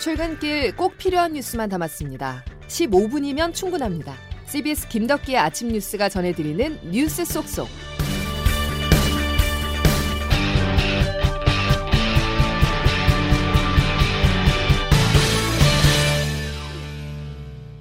출근길 꼭 필요한 뉴스만 담았습니다. 15분이면 충분합니다. CBS 김덕기의 아침 뉴스가 전해드리는 뉴스 속속.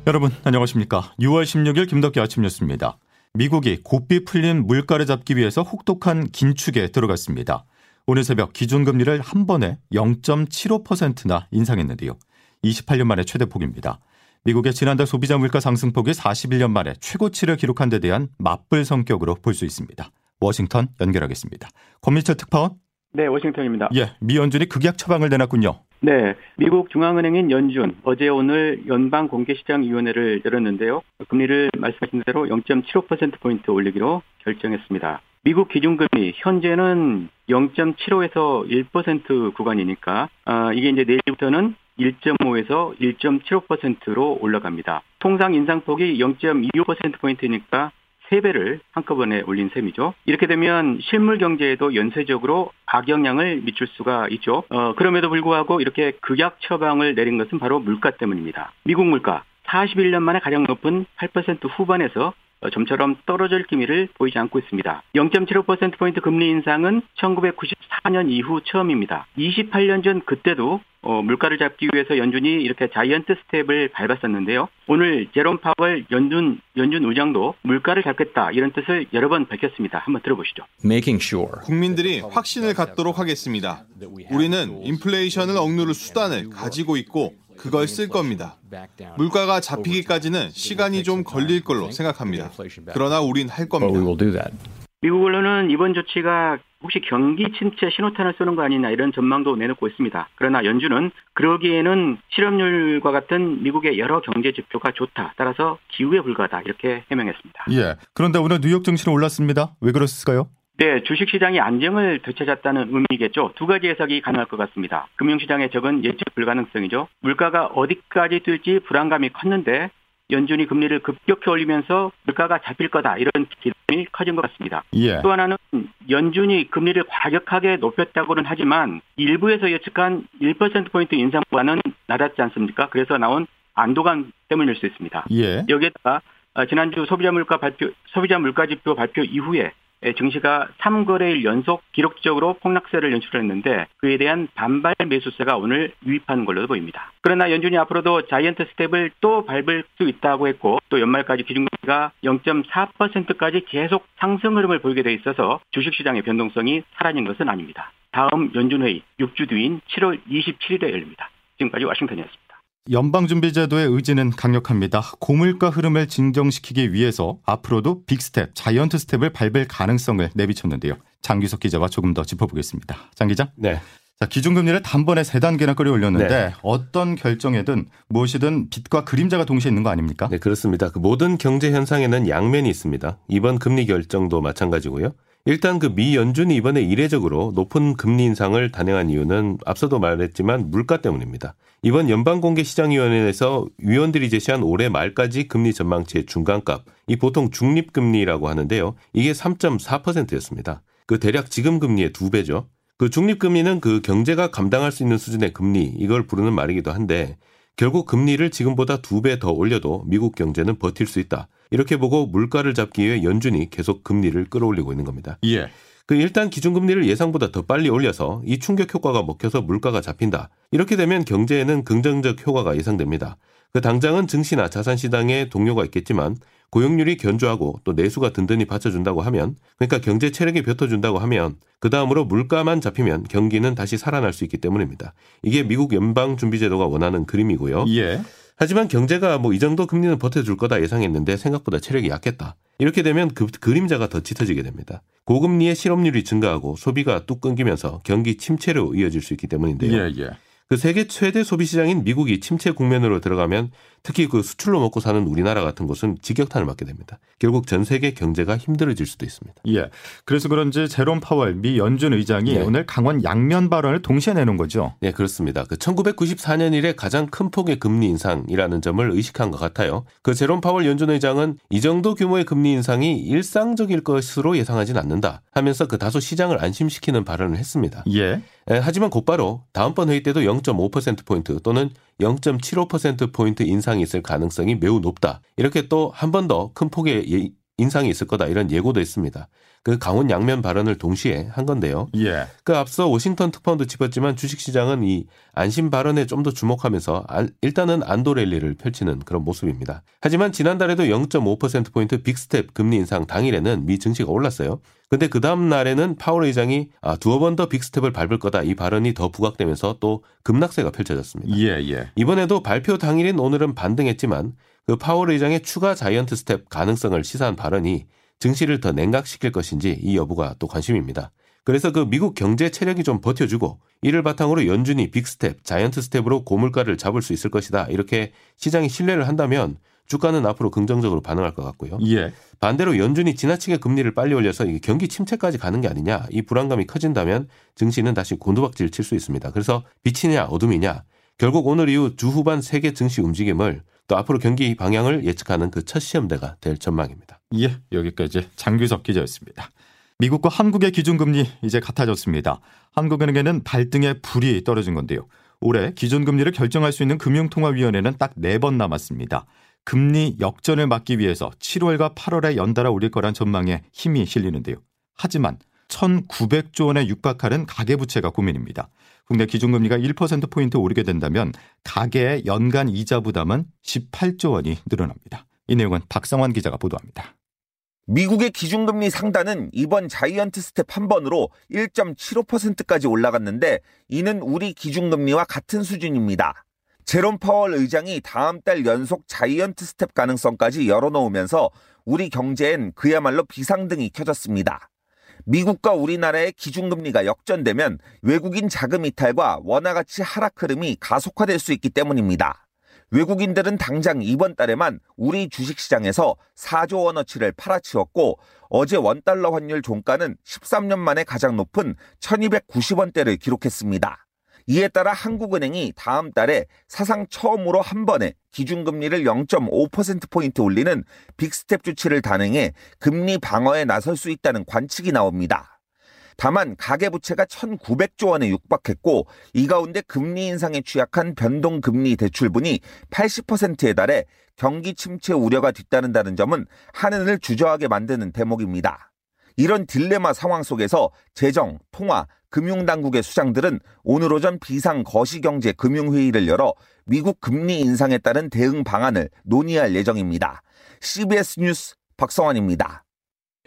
여러분 안녕하십니까? 6월 16일 김덕기 아침 뉴스입니다. 미국이 고삐 풀린 물가를 잡기 위해서 혹독한 긴축에 들어갔습니다. 오늘 새벽 기준금리를 한 번에 0.75%나 인상했는데요. 28년 만에 최대폭입니다. 미국의 지난달 소비자 물가 상승폭이 41년 만에 최고치를 기록한 데 대한 맞불 성격으로 볼 수 있습니다. 워싱턴 연결하겠습니다. 권미철 특파원. 네, 워싱턴입니다. 예, 미 연준이 극약 처방을 내놨군요. 네, 미국 중앙은행인 연준 어제 오늘 연방 공개시장위원회를 열었는데요. 금리를 말씀하신 대로 0.75%포인트 올리기로 결정했습니다. 미국 기준금리 현재는 0.75에서 1% 구간이니까 아, 이게 이제 내일부터는 1.5에서 1.75%로 올라갑니다. 통상 인상폭이 0.25%포인트니까 3배를 한꺼번에 올린 셈이죠. 이렇게 되면 실물 경제에도 연쇄적으로 악영향을 미칠 수가 있죠. 어, 그럼에도 불구하고 이렇게 극약 처방을 내린 것은 바로 물가 때문입니다. 미국 물가 41년 만에 가장 높은 8% 후반에서 점처럼 떨어질 기미를 보이지 않고 있습니다. 0.75%포인트 금리 인상은 1994년 이후 처음입니다. 28년 전 그때도 어, 물가를 잡기 위해서 연준이 이렇게 자이언트 스텝을 밟았었는데요. 오늘 제롬 파월 연준 연준 의장도 물가를 잡겠다 이런 뜻을 여러 번 밝혔습니다. 한번 들어보시죠. 국민들이 확신을 갖도록 하겠습니다. 우리는 인플레이션을 억누를 수단을 가지고 있고 그걸 쓸 겁니다. 물가가 잡히기까지는 시간이 좀 걸릴 걸로 생각합니다. 그러나 우린 할 겁니다. 미국 언론은 이번 조치가 혹시 경기 침체 신호탄을 쏘는 거 아니냐 이런 전망도 내놓고 있습니다. 그러나 연준은 그러기에는 실업률과 같은 미국의 여러 경제 지표가 좋다. 따라서 기후에 불과하다. 이렇게 해명했습니다. 예. 그런데 오늘 뉴욕 증시는 올랐습니다. 왜 그랬을까요? 네, 주식시장이 안정을 되찾았다는 의미겠죠. 두 가지 해석이 가능할 것 같습니다. 금융시장의 적은 예측 불가능성이죠. 물가가 어디까지 뛸지 불안감이 컸는데 연준이 금리를 급격히 올리면서 물가가 잡힐 거다 이런 기대감이 커진 것 같습니다. 예. 또 하나는 연준이 금리를 과격하게 높였다고는 하지만 일부에서 예측한 1%포인트 인상보다는 낮았지 않습니까? 그래서 나온 안도감 때문일 수 있습니다. 예. 여기에다가 지난주 소비자 물가 발표, 소비자 물가 지표 발표 이후에 예, 증시가 3거래일 연속 기록적으로 폭락세를 연출했는데 그에 대한 반발 매수세가 오늘 유입하는 걸로 보입니다. 그러나 연준이 앞으로도 자이언트 스텝을 또 밟을 수 있다고 했고 또 연말까지 기준금리가 0.4%까지 계속 상승 흐름을 보이게 돼 있어서 주식시장의 변동성이 사라진 것은 아닙니다. 다음 연준회의 6주 뒤인 7월 27일에 열립니다. 지금까지 워싱턴이었습니다. 연방준비제도의 의지는 강력합니다. 고물가 흐름을 진정시키기 위해서 앞으로도 big step, giant step을 밟을 가능성을 내비쳤는데요. 장규석 기자와 조금 더 짚어보겠습니다. 장 기자. 네. 자, 기준금리를 단번에 세 단계나 끌어올렸는데 네. 어떤 결정에든 무엇이든 빛과 그림자가 동시에 있는 거 아닙니까? 네, 그렇습니다. 그 모든 경제 현상에는 양면이 있습니다. 이번 금리 결정도 마찬가지고요. 일단 그 미 연준이 이번에 이례적으로 높은 금리 인상을 단행한 이유는 앞서도 말했지만 물가 때문입니다. 이번 연방공개시장위원회에서 위원들이 제시한 올해 말까지 금리 전망치의 중간값, 이 보통 중립금리라고 하는데요. 이게 3.4%였습니다. 그 대략 지금 금리의 두 배죠. 그 중립금리는 그 경제가 감당할 수 있는 수준의 금리, 이걸 부르는 말이기도 한데 결국 금리를 지금보다 두 배 더 올려도 미국 경제는 버틸 수 있다. 이렇게 보고 물가를 잡기 위해 연준이 계속 금리를 끌어올리고 있는 겁니다. 예. 그 일단 기준금리를 예상보다 더 빨리 올려서 이 충격 효과가 먹혀서 물가가 잡힌다. 이렇게 되면 경제에는 긍정적 효과가 예상됩니다. 그 당장은 증시나 자산 시장에 동료가 있겠지만 고용률이 견조하고 또 내수가 든든히 받쳐준다고 하면 그러니까 경제 체력이 뱉어준다고 하면 그 다음으로 물가만 잡히면 경기는 다시 살아날 수 있기 때문입니다. 이게 미국 연방준비제도가 원하는 그림이고요. 예. 하지만 경제가 뭐 이 정도 금리는 버텨줄 거다 예상했는데 생각보다 체력이 약했다. 이렇게 되면 그 그림자가 더 짙어지게 됩니다. 고금리의 실업률이 증가하고 소비가 뚝 끊기면서 경기 침체로 이어질 수 있기 때문인데요. 예, 예. 그 세계 최대 소비 시장인 미국이 침체 국면으로 들어가면 특히 그 수출로 먹고 사는 우리나라 같은 곳은 직격탄을 맞게 됩니다. 결국 전 세계 경제가 힘들어질 수도 있습니다. 예. 그래서 그런지 제롬 파월 미 연준 의장이 네. 오늘 강원 양면 발언을 동시에 내놓은 거죠. 네, 그렇습니다. 그 1994년 이래 가장 큰 폭의 금리 인상이라는 점을 의식한 것 같아요. 그 제롬 파월 연준 의장은 이 정도 규모의 금리 인상이 일상적일 것으로 예상하진 않는다 하면서 그 다소 시장을 안심시키는 발언을 했습니다. 예. 하지만 곧바로 다음번 회의 때도 0.5%포인트 또는 0.75%포인트 인상이 있을 가능성이 매우 높다. 이렇게 또 한 번 더 큰 폭의 예, 인상이 있을 거다. 이런 예고도 했습니다. 그 강온 양면 발언을 동시에 한 건데요. 예. 그 앞서 워싱턴 특파원도 짚었지만 주식시장은 이 안심 발언에 좀 더 주목하면서 일단은 안도 랠리를 펼치는 그런 모습입니다. 하지만 지난달에도 0.5%포인트 big step 금리 인상 당일에는 미 증시가 올랐어요. 근데 그 다음 날에는 파월 의장이 아, 두어 번 더 big step을 밟을 거다 이 발언이 더 부각되면서 또 급락세가 펼쳐졌습니다. 예, 예. 이번에도 발표 당일인 오늘은 반등했지만 그 파월 의장의 추가 giant step 가능성을 시사한 발언이 증시를 더 냉각시킬 것인지 이 여부가 또 관심입니다. 그래서 그 미국 경제 체력이 좀 버텨주고 이를 바탕으로 연준이 big step, giant step으로 고물가를 잡을 수 있을 것이다. 이렇게 시장이 신뢰를 한다면 주가는 앞으로 긍정적으로 반응할 것 같고요. 예. 반대로 연준이 지나치게 금리를 빨리 올려서 경기 침체까지 가는 게 아니냐 이 불안감이 커진다면 증시는 다시 곤두박질 칠 수 있습니다. 그래서 빛이냐 어둠이냐 결국 오늘 이후 주 후반 세계 증시 움직임을 또 앞으로 경기 방향을 예측하는 그 첫 시험대가 될 전망입니다. 예, 여기까지 장규석 기자였습니다. 미국과 한국의 기준금리 이제 같아졌습니다. 한국은행에는 발등에 불이 떨어진 건데요. 올해 기준금리를 결정할 수 있는 금융통화위원회는 딱 네 번 남았습니다. 금리 역전을 막기 위해서 7월과 8월에 연달아 올릴 거란 전망에 힘이 실리는데요. 하지만 1,900조 원에 육박하는 가계부채가 고민입니다. 국내 기준금리가 1%포인트 오르게 된다면 가계의 연간 이자 부담은 18조 원이 늘어납니다. 이 내용은 박성환 기자가 보도합니다. 미국의 기준금리 상단은 이번 giant step 한 번으로 1.75%까지 올라갔는데 이는 우리 기준금리와 같은 수준입니다. 제롬 파월 의장이 다음 달 연속 giant step 가능성까지 열어놓으면서 우리 경제엔 그야말로 비상등이 켜졌습니다. 미국과 우리나라의 기준금리가 역전되면 외국인 자금 이탈과 원화 가치 하락 흐름이 가속화될 수 있기 때문입니다. 외국인들은 당장 이번 달에만 우리 주식시장에서 4조 원어치를 팔아치웠고 어제 원달러 환율 종가는 13년 만에 가장 높은 1290원대를 기록했습니다. 이에 따라 한국은행이 다음 달에 사상 처음으로 한 번에 기준금리를 0.5%포인트 올리는 big step 조치를 단행해 금리 방어에 나설 수 있다는 관측이 나옵니다. 다만 가계부채가 1,900조 원에 육박했고 이 가운데 금리 인상에 취약한 변동금리 대출분이 80%에 달해 경기 침체 우려가 뒤따른다는 점은 한은을 주저하게 만드는 대목입니다. 이런 딜레마 상황 속에서 재정, 통화, 금융당국의 수장들은 오늘 오전 비상 거시경제 금융회의를 열어 미국 금리 인상에 따른 대응 방안을 논의할 예정입니다. CBS 뉴스 박성환입니다.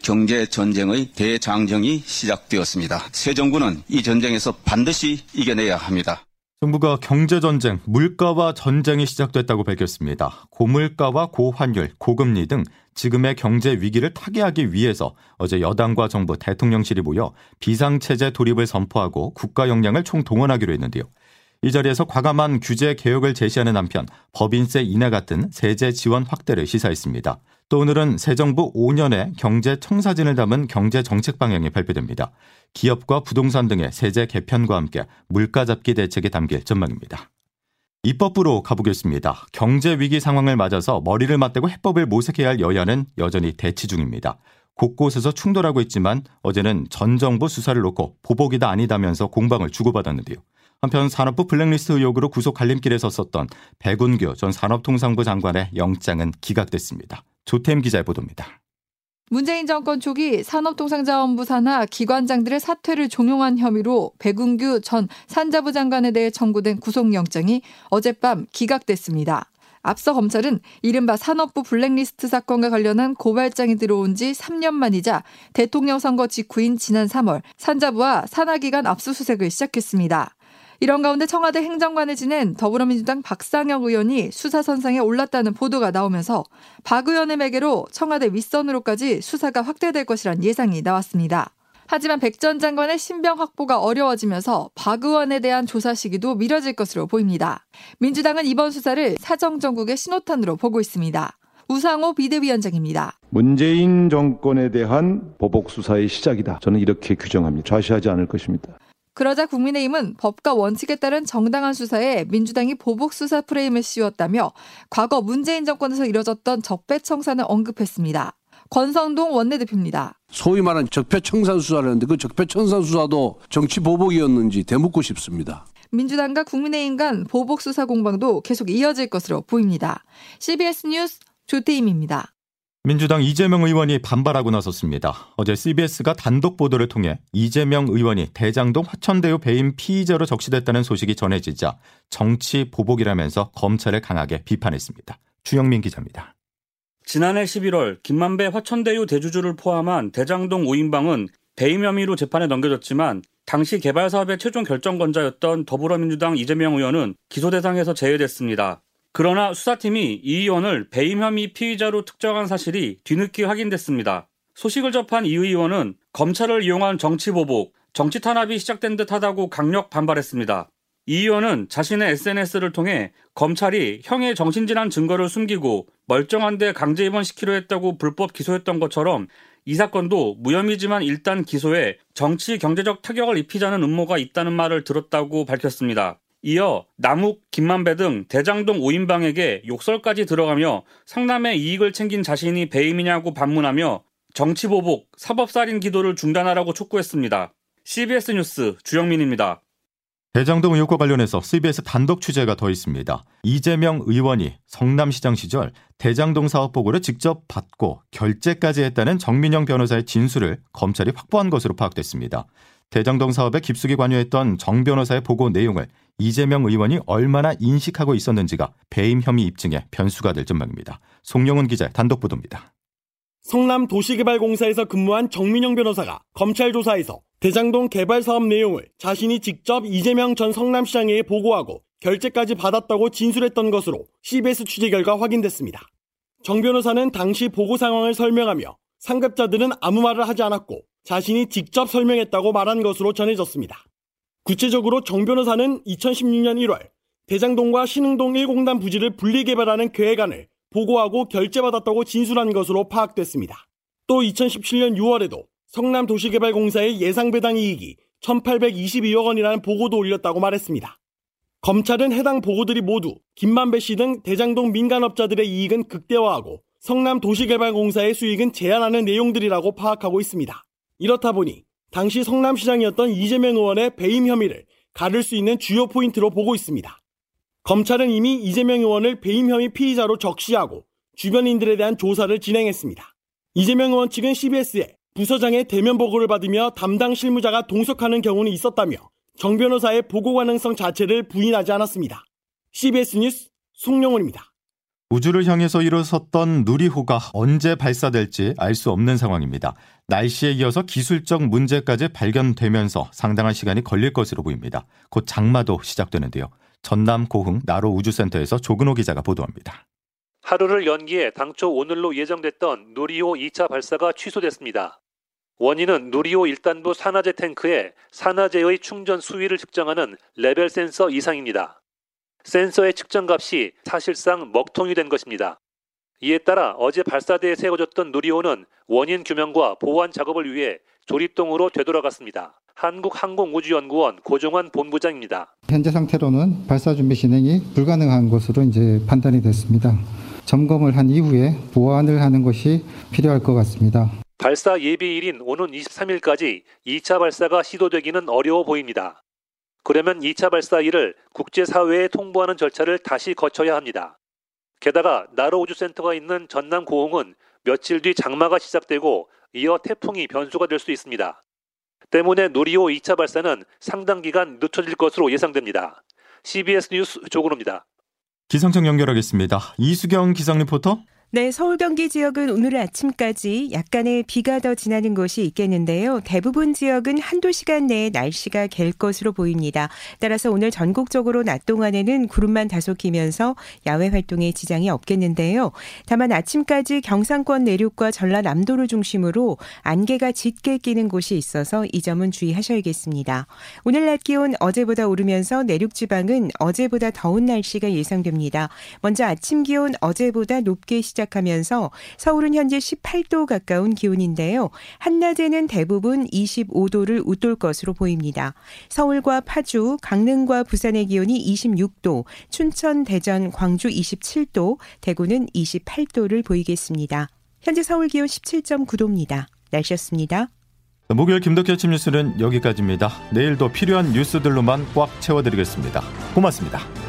경제 전쟁의 대장정이 시작되었습니다. 새 정부는 이 전쟁에서 반드시 이겨내야 합니다. 정부가 경제전쟁, 물가와 전쟁이 시작됐다고 밝혔습니다. 고물가와 고환율, 고금리 등 지금의 경제 위기를 타개하기 위해서 어제 여당과 정부, 대통령실이 모여 비상체제 돌입을 선포하고 국가 역량을 총동원하기로 했는데요. 이 자리에서 과감한 규제 개혁을 제시하는 한편 법인세 인하 같은 세제 지원 확대를 시사했습니다. 또 오늘은 새 정부 5년의 경제 청사진을 담은 경제 정책 방향이 발표됩니다. 기업과 부동산 등의 세제 개편과 함께 물가 잡기 대책에 담길 전망입니다. 입법부로 가보겠습니다. 경제 위기 상황을 맞아서 머리를 맞대고 해법을 모색해야 할 여야는 여전히 대치 중입니다. 곳곳에서 충돌하고 있지만 어제는 전 정부 수사를 놓고 보복이다 아니다면서 공방을 주고받았는데요. 한편 산업부 블랙리스트 의혹으로 구속 갈림길에 섰었던 백운규 전 산업통상부 장관의 영장은 기각됐습니다. 조템 기자의 보도입니다. 문재인 정권 초기 산업통상자원부 산하 기관장들의 사퇴를 종용한 혐의로 백운규 전 산자부 장관에 대해 청구된 구속영장이 어젯밤 기각됐습니다. 앞서 검찰은 이른바 산업부 블랙리스트 사건과 관련한 고발장이 들어온 지 3년 만이자 대통령 선거 직후인 지난 3월 산자부와 산하기관 압수수색을 시작했습니다. 이런 가운데 청와대 행정관을 지낸 더불어민주당 박상혁 의원이 수사선상에 올랐다는 보도가 나오면서 박 의원의 매개로 청와대 윗선으로까지 수사가 확대될 것이란 예상이 나왔습니다. 하지만 백 전 장관의 신병 확보가 어려워지면서 박 의원에 대한 조사 시기도 미뤄질 것으로 보입니다. 민주당은 이번 수사를 사정정국의 신호탄으로 보고 있습니다. 우상호 비대위원장입니다. 문재인 정권에 대한 보복 수사의 시작이다. 저는 이렇게 규정합니다. 좌시하지 않을 것입니다. 그러자 국민의힘은 법과 원칙에 따른 정당한 수사에 민주당이 보복 수사 프레임을 씌웠다며 과거 문재인 정권에서 이뤄졌던 적폐 청산을 언급했습니다. 권성동 원내대표입니다. 소위 말하는 적폐 청산 수사를 했는데 그 적폐 청산 수사도 정치 보복이었는지 되묻고 싶습니다. 민주당과 국민의힘 간 보복 수사 공방도 계속 이어질 것으로 보입니다. CBS 뉴스 조태임입니다. 민주당 이재명 의원이 반발하고 나섰습니다. 어제 CBS가 단독 보도를 통해 이재명 의원이 대장동 화천대유 배임 피의자로 적시됐다는 소식이 전해지자 정치 보복이라면서 검찰을 강하게 비판했습니다. 주영민 기자입니다. 지난해 11월 김만배 화천대유 대주주를 포함한 대장동 5인방은 배임 혐의로 재판에 넘겨졌지만 당시 개발 사업의 최종 결정권자였던 더불어민주당 이재명 의원은 기소 대상에서 제외됐습니다. 그러나 수사팀이 이 의원을 배임 혐의 피의자로 특정한 사실이 뒤늦게 확인됐습니다. 소식을 접한 이 의원은 검찰을 이용한 정치보복, 정치 탄압이 시작된 듯하다고 강력 반발했습니다. 이 의원은 자신의 SNS를 통해 검찰이 형의 정신질환 증거를 숨기고 멀쩡한 데 강제 입원시키려 했다고 불법 기소했던 것처럼 이 사건도 무혐의지만 일단 기소해 정치 경제적 타격을 입히자는 음모가 있다는 말을 들었다고 밝혔습니다. 이어 남욱, 김만배 등 대장동 5인방에게 욕설까지 들어가며 상남의 이익을 챙긴 자신이 배임이냐고 반문하며 정치보복, 사법살인 기도를 중단하라고 촉구했습니다. CBS 뉴스 주영민입니다. 대장동 의혹과 관련해서 CBS 단독 취재가 더 있습니다. 이재명 의원이 성남시장 시절 대장동 사업 보고를 직접 받고 결재까지 했다는 정민영 변호사의 진술을 검찰이 확보한 것으로 파악됐습니다. 대장동 사업에 깊숙이 관여했던 정 변호사의 보고 내용을 이재명 의원이 얼마나 인식하고 있었는지가 배임 혐의 입증에 변수가 될 전망입니다. 송영은 기자의 단독 보도입니다. 성남 도시개발공사에서 근무한 정민영 변호사가 검찰 조사에서 대장동 개발 사업 내용을 자신이 직접 이재명 전 성남시장에게 보고하고 결재까지 받았다고 진술했던 것으로 CBS 취재 결과 확인됐습니다. 정 변호사는 당시 보고 상황을 설명하며 상급자들은 아무 말을 하지 않았고 자신이 직접 설명했다고 말한 것으로 전해졌습니다. 구체적으로 정 변호사는 2016년 1월 대장동과 신흥동 1공단 부지를 분리개발하는 계획안을 보고하고 결재받았다고 진술한 것으로 파악됐습니다. 또 2017년 6월에도 성남도시개발공사의 예상배당 이익이 1822억 원이라는 보고도 올렸다고 말했습니다. 검찰은 해당 보고들이 모두 김만배 씨 등 대장동 민간업자들의 이익은 극대화하고 성남도시개발공사의 수익은 제한하는 내용들이라고 파악하고 있습니다. 이렇다 보니 당시 성남시장이었던 이재명 의원의 배임 혐의를 가를 수 있는 주요 포인트로 보고 있습니다. 검찰은 이미 이재명 의원을 배임 혐의 피의자로 적시하고 주변인들에 대한 조사를 진행했습니다. 이재명 의원 측은 CBS에 부서장의 대면 보고를 받으며 담당 실무자가 동석하는 경우는 있었다며 정 변호사의 보고 가능성 자체를 부인하지 않았습니다. CBS 뉴스 송영훈입니다. 우주를 향해서 일어섰던 누리호가 언제 발사될지 알 수 없는 상황입니다. 날씨에 이어서 기술적 문제까지 발견되면서 상당한 시간이 걸릴 것으로 보입니다. 곧 장마도 시작되는데요. 전남 고흥 나로 우주센터에서 조근호 기자가 보도합니다. 하루를 연기해 당초 오늘로 예정됐던 누리호 2차 발사가 취소됐습니다. 원인은 누리호 1단부 산화제 탱크에 산화제의 충전 수위를 측정하는 레벨 센서 이상입니다. 센서의 측정값이 사실상 먹통이 된 것입니다. 이에 따라 어제 발사대에 세워졌던 누리호는 원인 규명과 보완 작업을 위해 조립동으로 되돌아갔습니다. 한국항공우주연구원 고종환 본부장입니다. 현재 상태로는 발사 준비 진행이 불가능한 것으로 이제 판단이 됐습니다. 점검을 한 이후에 보완을 하는 것이 필요할 것 같습니다. 발사 예비일인 오는 23일까지 2차 발사가 시도되기는 어려워 보입니다. 그러면 2차 발사일을 국제사회에 통보하는 절차를 다시 거쳐야 합니다. 게다가 나로 우주센터가 있는 전남 고흥은 며칠 뒤 장마가 시작되고 이어 태풍이 변수가 될 수 있습니다. 때문에 누리호 2차 발사는 상당 기간 늦춰질 것으로 예상됩니다. CBS 뉴스 조근호입니다. 기상청 연결하겠습니다. 이수경 기상 리포터. 네, 서울 경기 지역은 오늘 아침까지 약간의 비가 더 지나는 곳이 있겠는데요. 대부분 지역은 한두 시간 내에 날씨가 갤 것으로 보입니다. 따라서 오늘 전국적으로 낮 동안에는 구름만 다소 끼면서 야외 활동에 지장이 없겠는데요. 다만 아침까지 경상권 내륙과 전라남도를 중심으로 안개가 짙게 끼는 곳이 있어서 이 점은 주의하셔야겠습니다. 오늘 낮 기온 어제보다 오르면서 내륙 지방은 어제보다 더운 날씨가 예상됩니다. 먼저 아침 기온 어제보다 높게 시작 시작하면서 서울은 현재 18도 가까운 기온인데요. 한낮에는 대부분 25도를 웃돌 것으로 보입니다. 서울과 파주, 강릉과 부산의 기온이 26도, 춘천, 대전, 광주 27도, 대구는 28도를 보이겠습니다. 현재 서울 기온 17.9도입니다. 날씨였습니다. 목요일 김덕현 아침 뉴스는 여기까지입니다. 내일도 필요한 뉴스들로만 꽉 채워드리겠습니다. 고맙습니다.